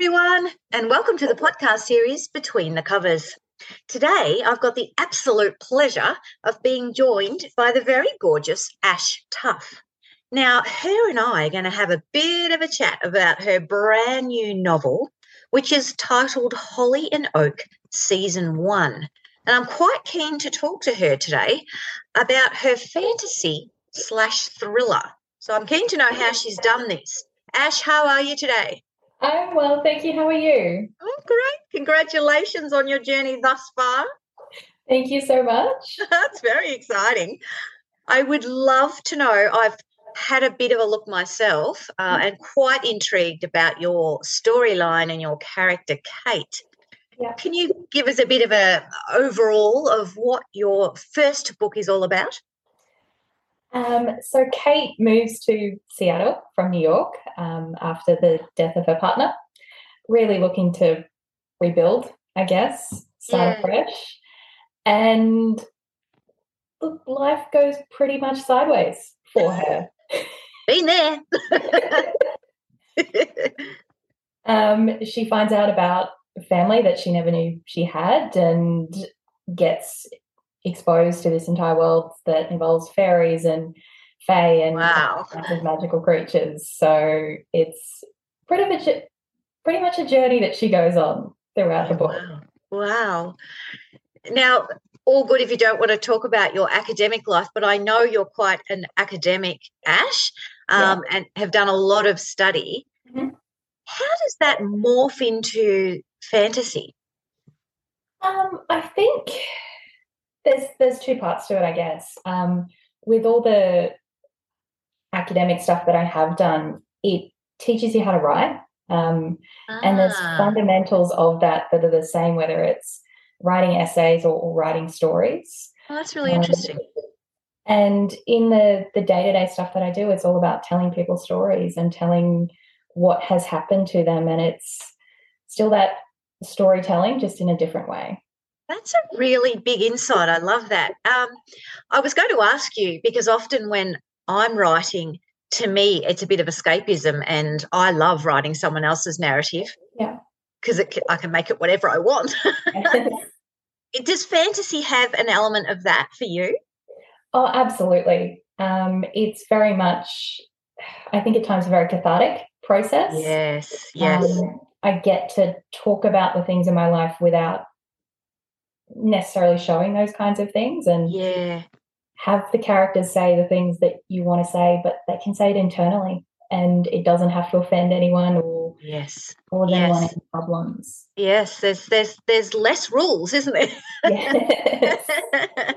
Everyone, and welcome to the podcast series Between the Covers. Today, I've got the absolute pleasure of being joined by the very gorgeous Ash Tough. Now, her and I are going to have a bit of a chat about her brand new novel, which is titled Holly and Oak Season 1. And I'm quite keen to talk to her today about her fantasy slash thriller. So I'm keen to know how she's done this. Ash, how are you today? I'm well, thank you. How are you? Oh, great. Congratulations on your journey thus far. Thank you so much. That's very exciting. I would love to know. I've had a bit of a look myself uh, and quite intrigued about your storyline and your character, Kate. Yeah. Can you give us a bit of a overall of what your first book is all about? Um, so Kate moves to Seattle from New York um, after the death of her partner, really looking to rebuild, I guess, start Yeah. afresh. And look, life goes pretty much sideways for her. Been there. Um, she finds out about a family that she never knew she had and gets exposed to this entire world that involves fairies and fae and Wow. magical creatures. So it's pretty much a, pretty much a journey that she goes on throughout the book. Wow. Wow. Now, all good if you don't want to talk about your academic life, but I know you're quite an academic, Ash, Yeah. um, and have done a lot of study. Mhm. How does that morph into fantasy? Um, I think there's there's two parts to it, I guess. Um, with all the academic stuff that I have done, it teaches you how to write. Um, and there's Ah, fundamentals of that that are the same, whether it's writing essays or, or writing stories. oh, that's really Um, interesting. And in the the day to day stuff that I do, it's all about telling people stories and telling what has happened to them, and it's still that storytelling, just in a different way. That's a really big insight. I love that. Um, I was going to ask you because often when I'm writing, to me, it's a bit of escapism, and I love writing someone else's narrative. Yeah. Because I can make it whatever I want. Does fantasy have an element of that for you? Oh, absolutely. Um, it's very much, I think at times, a very cathartic process. Yes, yes. Um, I get to talk about the things in my life without necessarily showing those kinds of things and yeah. have the characters say the things that you want to say, but they can say it internally and it doesn't have to offend anyone or Yes. anyone Yes. any problems. Yes. There's there's there's less rules, isn't there? Yes.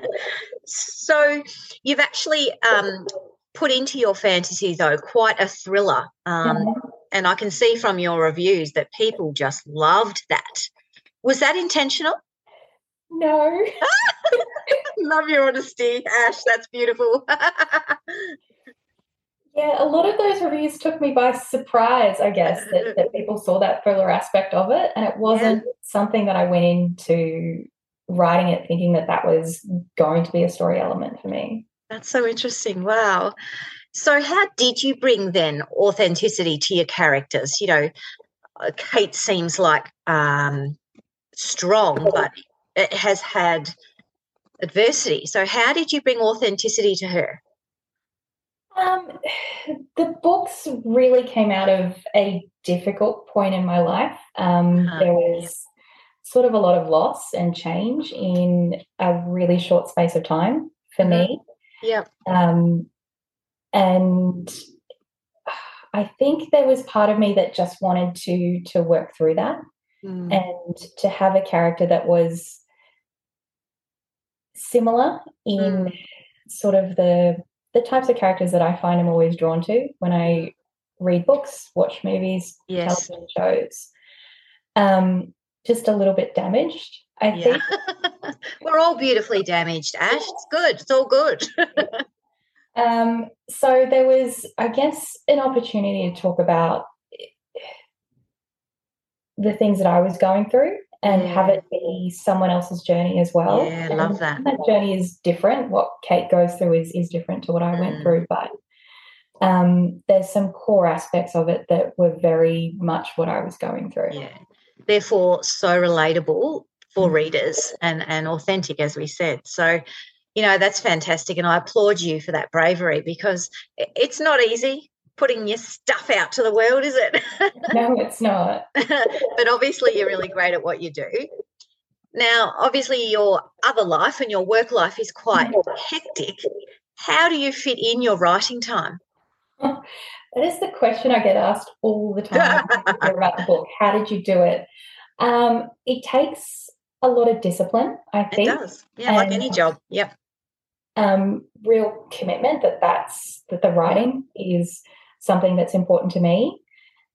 so you've actually um, put into your fantasy though quite a thriller um, Mhm. and i can see from your reviews that people just loved that was that intentional No. love your honesty ash that's beautiful Yeah, a lot of those reviews took me by surprise, I guess, that, that people saw that thriller aspect of it. And it wasn't something that I went into writing it thinking that that was going to be a story element for me. that's so interesting wow so how did you bring then authenticity to your characters you know uh, kate seems like um, strong but it has had adversity. So, how did you bring authenticity to her? Um, the books really came out of a difficult point in my life. Um, Uh-huh, there was sort of a lot of loss and change in a really short space of time for me. Yeah. Um, and I think there was part of me that just wanted to to work through that Mm. and to have a character that was similar in Mm. sort of the the types of characters that I find I'm always drawn to when I read books, watch movies, Yes. television shows. Um, just a little bit damaged, I Yeah. think. We're all beautifully damaged, Ash. It's good. It's all good. Um, so there was, I guess, an opportunity to talk about the things that I was going through and have it be someone else's journey as well. Yeah, I love that. That journey is different. What Kate goes through is is different to what I went Mm. through, but um, there's some core aspects of it that were very much what I was going through. yeah. Therefore, so relatable for Mm. readers and and authentic, as we said. So, you know, that's fantastic, and I applaud you for that bravery because it's not easy putting your stuff out to the world, is it? No, it's not. but obviously you're really great at what you do. Now, obviously your other life and your work life is quite hectic. How do you fit in your writing time? That is the question I get asked all the time about the book. How did you do it? Um, it takes a lot of discipline, I It think. does. Yeah, like any job. Yep. um, real commitment that that's that the writing is something that's important to me.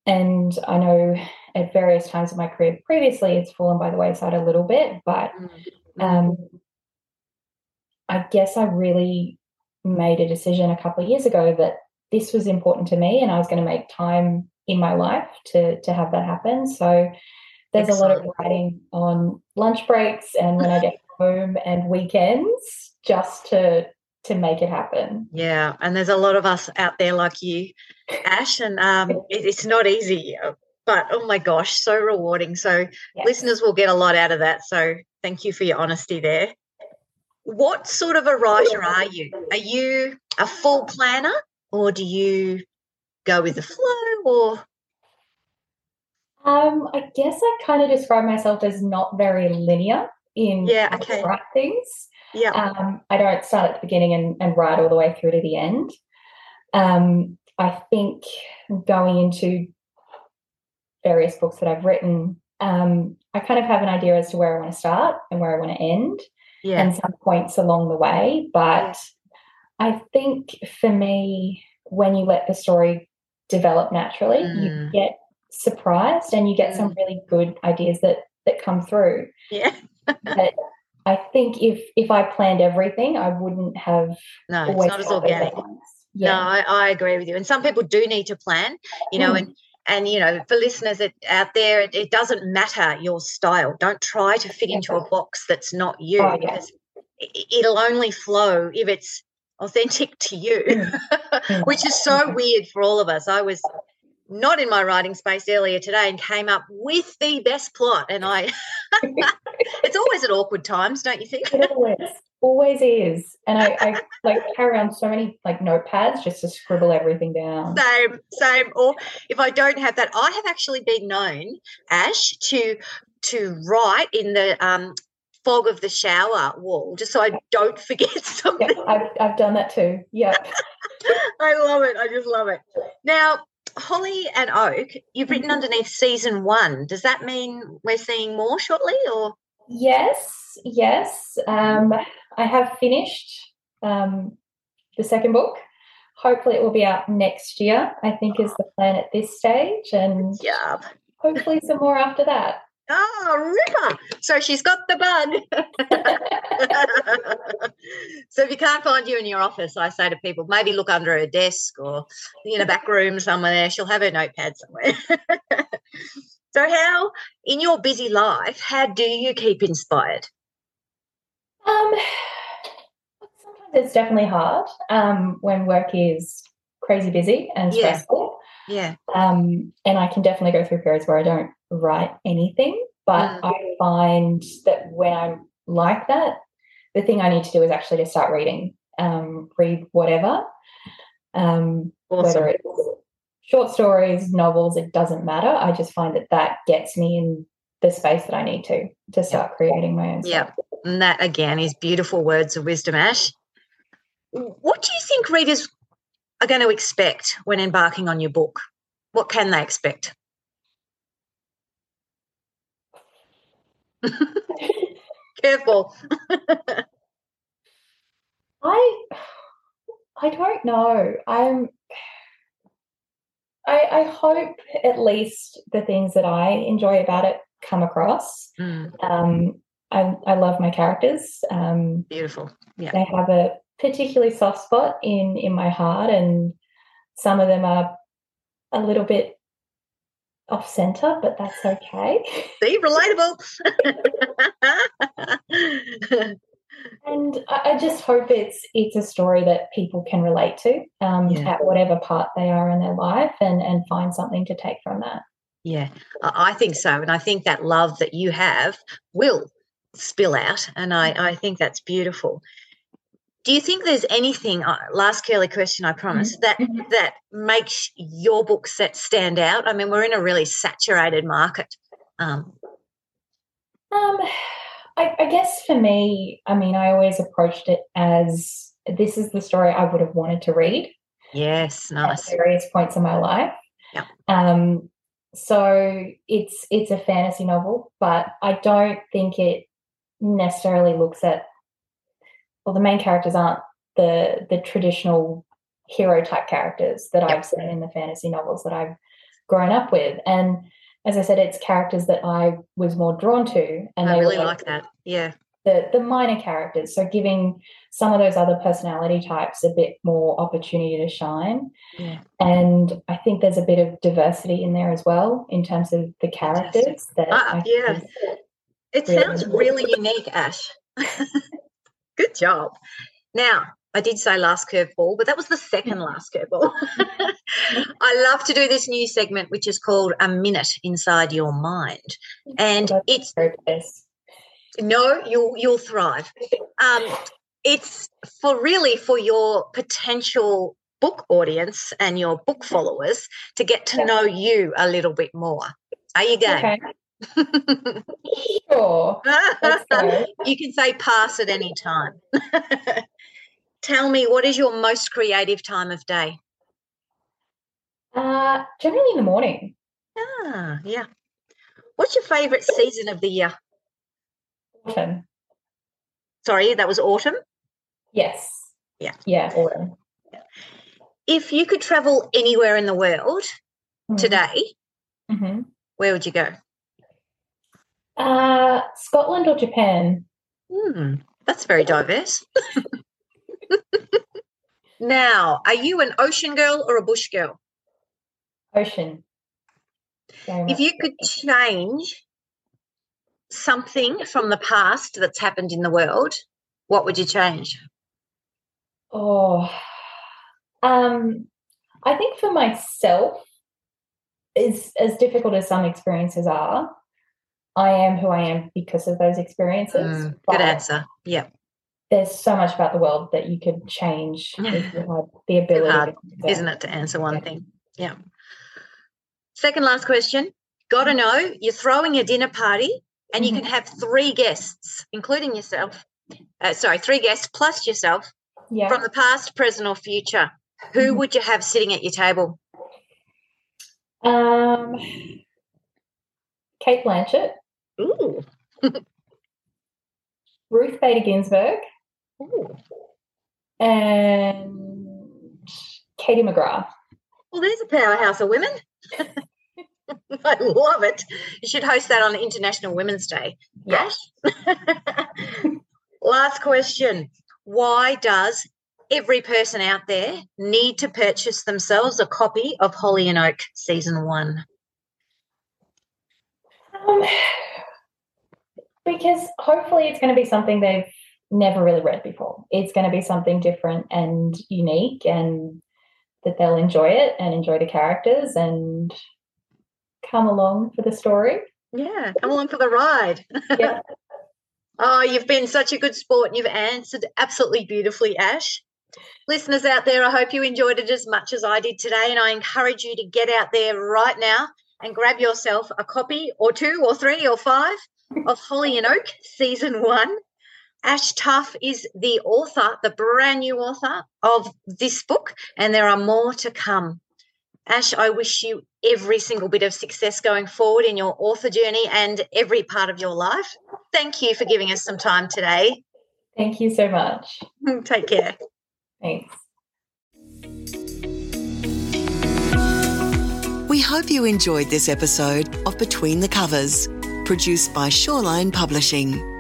And I know at various times in my career previously, it's fallen by the wayside a little bit, but Mm. um, I guess I really made a decision a couple of years ago that this was important to me, and I was going to make time in my life to to have that happen. So there's a lot of writing on lunch breaks and when I get home and weekends just to to make it happen. Yeah, and there's a lot of us out there like you, Ash, and um, it, it's not easy, but oh my gosh, so rewarding. So Yes. listeners will get a lot out of that. So thank you for your honesty there. What sort of a writer are you? Are you a full planner, or do you go with the flow? Or Um, I guess I kind of describe myself as not very linear in Yeah, okay. write things. Yeah, Um, I don't start at the beginning and, and write all the way through to the end. Um, I think going into various books that I've written, um, I kind of have an idea as to where I want to start and where I want to end, yeah, and some points along the way. But I think for me, when you let the story develop naturally, you Mm. get surprised and you get some really good ideas that that come through. yeah. But I think if if I planned everything, I wouldn't have No, it's not as organic. lines. No, I, I agree with you. And some people do need to plan, you know, Mm. and and you know, for listeners that, out there, it, it doesn't matter your style. Don't try to fit into a box that's not you Oh, yeah. it'll only flow if it's authentic to you, Mm. which is so Mhm. weird for all of us. I was not in my writing space earlier today and came up with the best plot, and I. it's always at awkward times, don't you think? It always always is. And I, I like carry around so many like notepads just to scribble everything down. same same or if i don't have that i have actually been known ash to to write in the um fog of the shower wall just so i don't forget something Yep, I've I've done that too. Yeah. i love it i just love it now holly and oak you've written underneath season one does that mean we're seeing more shortly or Yes, yes. Um, I have finished um, the second book. Hopefully, it will be out next year. I think is the plan at this stage, and yeah hopefully some more after that. oh ripper so she's got the bug so if you can't find you in your office, I say to people, maybe look under her desk or in a back room somewhere. She'll have her notepad somewhere. so, how in your busy life, how do you keep inspired? Um, sometimes it's definitely hard um, when work is crazy busy and Yeah. stressful. Yeah, Um, and I can definitely go through periods where I don't write anything. But Mm. I find that when I'm like that, the thing I need to do is actually to start reading, um, read whatever, um, awesome. whether it's short stories, novels, it doesn't matter. I just find that that gets me in the space that I need to to start creating my own. Stuff. Yeah, and that again is beautiful words of wisdom, Ash. What do you think readers are going to expect when embarking on your book? What can they expect? Careful. I I don't know. I'm I, I hope at least the things that I enjoy about it come across. Mm, Um, I, I love my characters. Um, beautiful. Yeah. they have a particularly soft spot in in my heart, and some of them are a little bit off center, but that's okay. See, relatable. And I, just hope it's it's a story that people can relate to um, Yeah. at whatever part they are in their life, and and find something to take from that. yeah, I think so. And I think that love that you have will spill out. And I, I think that's beautiful. Do you think there's anything, uh, last curly question, I promise, that Mhm. that makes your book set stand out? I mean, we're in a really saturated market. Um, Um, I, I guess for me, I mean, I always approached it as this is the story I would have wanted to read yes, nice. at various points in my life. Yeah. Um, so it's it's a fantasy novel, but I don't think it necessarily looks at well, the main characters aren't the the traditional hero type characters that Yep. I've seen in the fantasy novels that I've grown up with. And as I said, it's characters that I was more drawn to, and I they really were like that. Yeah, the the minor characters. So giving some of those other personality types a bit more opportunity to shine. yeah. And I think there's a bit of diversity in there as well in terms of the characters Fantastic. that Ah, yeah. It Really? sounds really unique, Ash. Good job. Now, I did say last curveball, but that was the second last curveball. I love to do this new segment, which is called A Minute Inside Your Mind. And it's no, you'll you'll thrive. Um, it's for really for your potential book audience and your book followers to get to know you a little bit more. Are you game? Okay. Sure. You can say pass at any time. Tell me, what is your most creative time of day? Uh, generally in the morning. Ah, yeah. What's your favourite season of the year? Autumn. Sorry, that was autumn. Yes. Yeah. Yeah, autumn. If you could travel anywhere in the world Mhm. today, Mhm. where would you go? Uh, Scotland or Japan? Hmm, that's very diverse. now, are you an ocean girl or a bush girl? Ocean. If you could change something from the past that's happened in the world, what would you change? Oh, um, I think for myself, as as difficult as some experiences are, I am who I am because of those experiences. Mm, good answer. Yeah. There's so much about the world that you could change if you had the ability, hard, to do that. Isn't it to answer one Yeah. thing? Yeah. Second last question. Got to know you're throwing a dinner party and you can have three guests, including yourself. Uh, sorry, three guests plus yourself Yeah. from the past, present, or future. Who Mhm. would you have sitting at your table? Um, Cate Blanchett, Ooh. Ruth Bader Ginsburg, Ooh. and Katie McGrath. Well, there's a powerhouse of women. I love it. You should host that on International Women's Day. Yeah. Last question. Why does every person out there need to purchase themselves a copy of Holly and Oak season one? Um, because hopefully it's going to be something they've never really read before. It's going to be something different and unique, and that they'll enjoy it and enjoy the characters and come along for the story. Yeah, come along for the ride. Yeah. oh, you've been such a good sport and you've answered absolutely beautifully, Ash. Listeners out there, I hope you enjoyed it as much as I did today, and I encourage you to get out there right now and grab yourself a copy or two or three or five of Holly and Oak season one. Ash Tough is the author, the brand new author of this book, and there are more to come. Ash, I wish you every single bit of success going forward in your author journey and every part of your life. Thank you for giving us some time today. Thank you so much. Take care. Thanks. We hope you enjoyed this episode of Between the Covers, produced by Shawline Publishing.